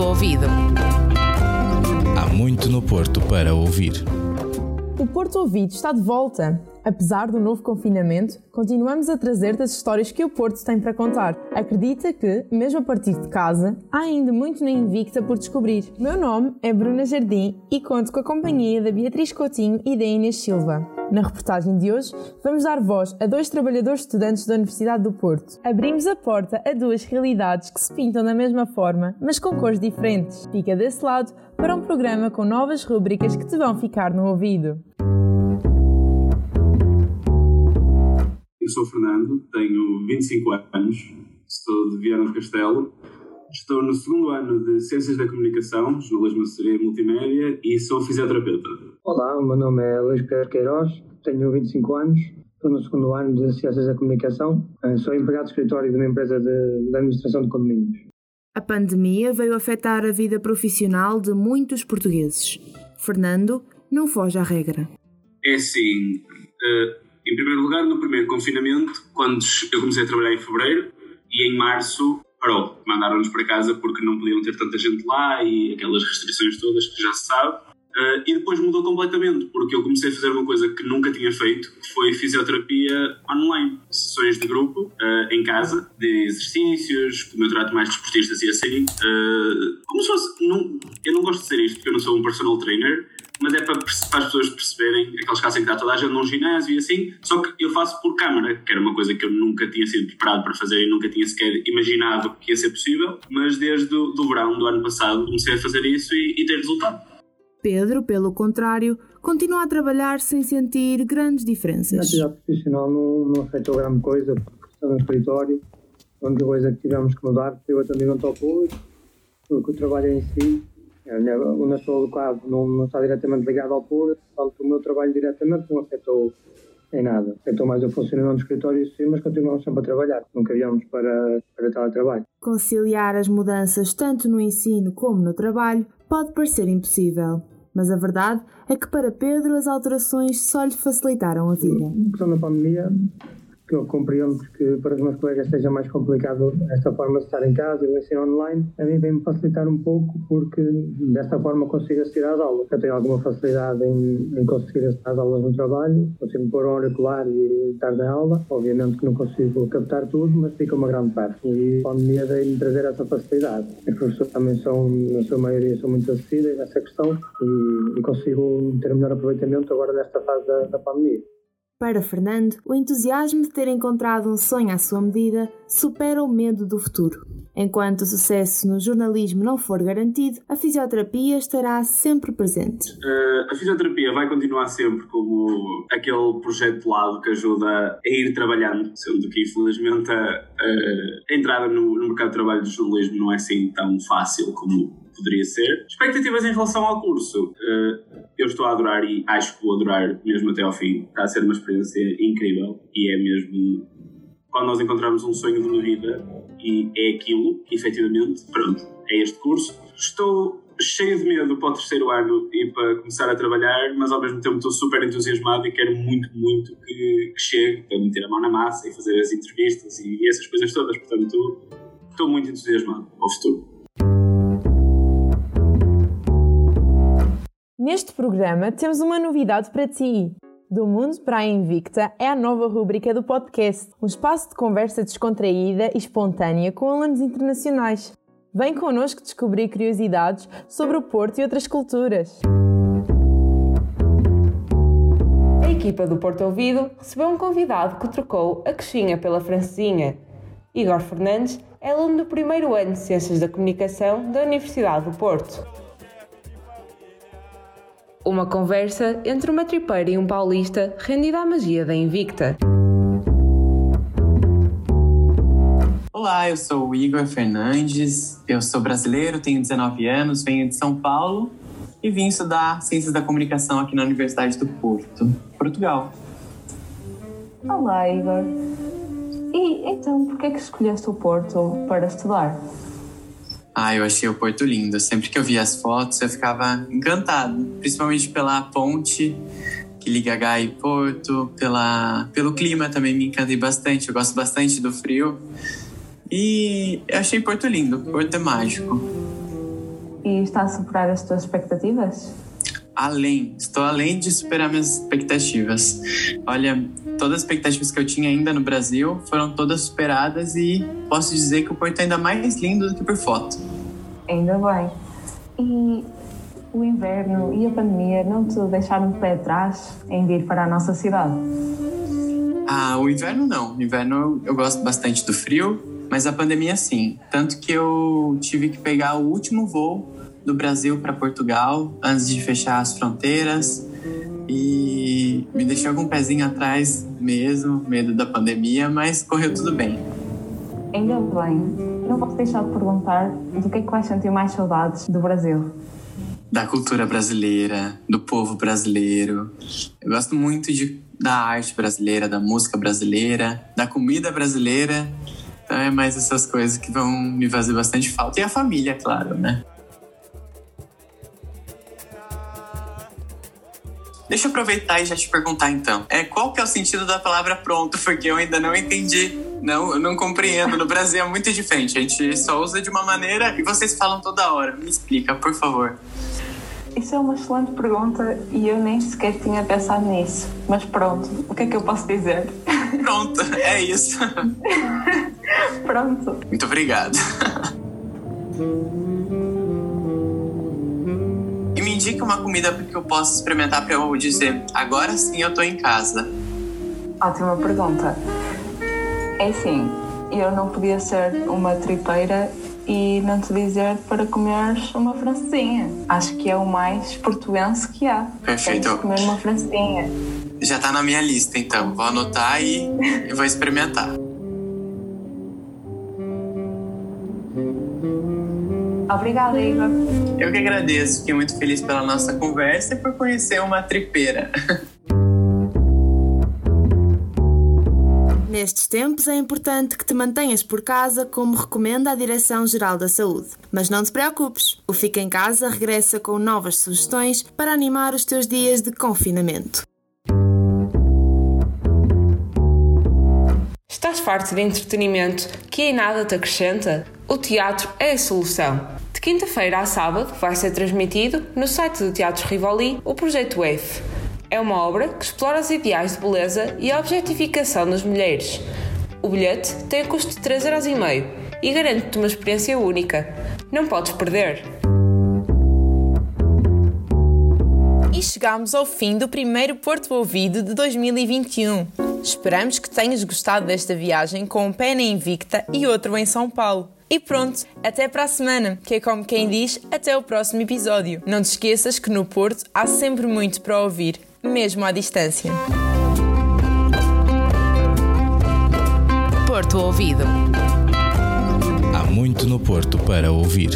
Porto Ouvido. Há muito no Porto para ouvir. O Porto Ouvido está de volta. Apesar do novo confinamento, continuamos a trazer-te as histórias que o Porto tem para contar. Acredita que, mesmo a partir de casa, há ainda muito na Invicta por descobrir. Meu nome é Bruna Jardim e conto com a companhia da Beatriz Coutinho e da Inês Silva. Na reportagem de hoje, vamos dar voz a dois trabalhadores estudantes da Universidade do Porto. Abrimos a porta a duas realidades que se pintam da mesma forma, mas com cores diferentes. Fica desse lado para um programa com novas rúbricas que te vão ficar no ouvido. Eu sou o Fernando, tenho 25 anos, sou de Viana do Castelo, estou no segundo ano de Ciências da Comunicação, Jornalismo Assessoria e Multimédia e sou fisioterapeuta. Olá, o meu nome é Luís Pedro Queiroz, tenho 25 anos, estou no segundo ano de Ciências da Comunicação, eh, sou empregado de escritório de uma empresa de, de administração de condomínios. A pandemia veio afetar a vida profissional de muitos portugueses. Fernando não foge à regra. É assim, uh, em primeiro lugar, no primeiro confinamento, quando eu comecei a trabalhar em fevereiro e em março parou. Mandaram-nos para casa porque não podiam ter tanta gente lá e aquelas restrições todas que já se sabe. Uh, e depois mudou completamente, porque eu comecei a fazer uma coisa que nunca tinha feito, que foi fisioterapia online. Sessões de grupo, uh, em casa, de exercícios, como eu trato mais desportistas e assim. Uh, como se fosse... Não, eu não gosto de ser isto, porque eu não sou um personal trainer, mas é para, para, as pessoas perceberem aqueles casos em que está toda a gente num ginásio e assim, só que eu faço por câmara, que era uma coisa que eu nunca tinha sido preparado para fazer e nunca tinha sequer imaginado que ia ser possível, mas desde o do verão do ano passado comecei a fazer isso e, e tem resultado. Pedro, pelo contrário, continua a trabalhar sem sentir grandes diferenças. A atividade profissional não, não afetou grande coisa, porque estou no escritório, a única coisa que tivemos que mudar foi o atendimento ao público, porque o trabalho em si onde estou alocado não, não está diretamente ligado ao público, portanto o meu trabalho diretamente não afetou em nada. Afetou mais o funcionamento do escritório sim, mas continuamos sempre a trabalhar, nunca viemos para, para teletrabalho. Conciliar as mudanças tanto no ensino como no trabalho pode parecer impossível. Mas a verdade é que para Pedro as alterações só lhe facilitaram a vida. A questão da pandemia que eu compreendo que para os meus colegas seja mais complicado esta forma de estar em casa e o ensino online, a mim vem-me facilitar um pouco porque desta forma consigo assistir às aulas. Eu tenho alguma facilidade em, em conseguir assistir às aulas no trabalho, consigo pôr um auricular e estar na aula. Obviamente que não consigo captar tudo, mas fica uma grande parte. E a pandemia veio-me trazer essa facilidade. Os professores também são, na sua maioria, são muito acessíveis nessa questão e, e consigo ter melhor aproveitamento agora nesta fase da, da pandemia. Para Fernando, o entusiasmo de ter encontrado um sonho à sua medida supera o medo do futuro. Enquanto o sucesso no jornalismo não for garantido, a fisioterapia estará sempre presente. Uh, a fisioterapia vai continuar sempre como aquele projeto de lado que ajuda a ir trabalhando, sendo que infelizmente a, a entrada no, no mercado de trabalho do jornalismo não é assim tão fácil como poderia ser. Expectativas em relação ao curso. Uh, eu estou a adorar e acho que vou adorar mesmo até ao fim. Está a ser uma experiência incrível e é mesmo quando nós encontramos um sonho de uma vida e é aquilo, efetivamente, pronto, é este curso. Estou cheio de medo para o terceiro ano e para começar a trabalhar, mas ao mesmo tempo estou super entusiasmado e quero muito, muito que, que chegue para meter a mão na massa e fazer as entrevistas e essas coisas todas. Portanto, estou muito entusiasmado ao futuro. Neste programa temos uma novidade para ti. Do Mundo para a Invicta é a nova rubrica do podcast, um espaço de conversa descontraída e espontânea com alunos internacionais. Vem connosco descobrir curiosidades sobre o Porto e outras culturas. A equipa do Porto Ouvido recebeu um convidado que trocou a queixinha pela francesinha. Igor Fernandes é aluno do primeiro ano de Ciências da Comunicação da Universidade do Porto. Uma conversa entre uma tripeira e um paulista rendida à magia da Invicta. Olá, eu sou o Igor Fernandes, eu sou brasileiro, tenho 19 anos, venho de São Paulo e vim estudar Ciências da Comunicação aqui na Universidade do Porto, Portugal. Olá, Igor. E então, por que é que escolheste o Porto para estudar? Ah, eu achei o Porto lindo. Sempre que eu via as fotos, eu ficava encantado, principalmente pela ponte que liga Gaia e Porto, pela, pelo clima também me encantei bastante. Eu gosto bastante do frio. E eu achei Porto lindo, Porto é mágico. e está a superar as tuas expectativas? Além, estou além de superar minhas expectativas. Olha, todas as expectativas que eu tinha ainda no Brasil foram todas superadas e posso dizer que o Porto é ainda mais lindo do que por foto. Ainda bem. E o inverno e a pandemia não te deixaram de pé atrás em vir para a nossa cidade? Ah, o inverno não. O inverno eu gosto bastante do frio, mas a pandemia sim. Tanto que eu tive que pegar o último voo do Brasil para Portugal antes de fechar as fronteiras e me deixou com um pezinho atrás mesmo, medo da pandemia, mas correu tudo bem. Ainda bem. Não posso deixar de perguntar do que é que vais sentir mais saudades do Brasil? Da cultura brasileira, do povo brasileiro. Eu gosto muito de, da arte brasileira, da música brasileira, da comida brasileira. Então é mais essas coisas que vão me fazer bastante falta. E a família, claro, né? Deixa eu aproveitar e já te perguntar então. É, qual que é o sentido da palavra pronto? Porque eu ainda não entendi. Não, eu não compreendo. No Brasil é muito diferente. A gente só usa de uma maneira e vocês falam toda hora. Me explica, por favor. Isso é uma excelente pergunta e eu nem sequer tinha pensado nisso. Mas pronto, o que é que eu posso dizer? Pronto, é isso. pronto. Muito obrigado. E me indica uma comida que eu possa experimentar para eu dizer, agora sim eu tô em casa. Ótima pergunta. É assim, eu não podia ser uma tripeira e não te dizer para comeres uma francesinha. Acho que é o mais portuense que há. Perfeito. Tens comer uma francesinha. Já tá na minha lista, então. Vou anotar e, e vou experimentar. Obrigada, Igor. Eu que agradeço. Fiquei muito feliz pela nossa conversa e por conhecer uma tripeira. Nestes tempos é importante que te mantenhas por casa, como recomenda a Direção-Geral da Saúde. Mas não te preocupes, o Fica em Casa regressa com novas sugestões para animar os teus dias de confinamento. Estás farto de entretenimento que em nada te acrescenta? O teatro é a solução. De quinta-feira a sábado vai ser transmitido no site do Teatro Rivoli o Projeto F. É uma obra que explora os ideais de beleza e a objetificação das mulheres. O bilhete tem custo de 3,5€ e garante-te uma experiência única. Não podes perder! E chegamos ao fim do primeiro Porto Ouvido de 2021. Esperamos que tenhas gostado desta viagem com um pé na Invicta e outro em São Paulo. E pronto, até para a semana, que é como quem diz, até o próximo episódio. Não te esqueças que no Porto há sempre muito para ouvir, mesmo à distância. Porto Ouvido. Há muito no Porto para ouvir.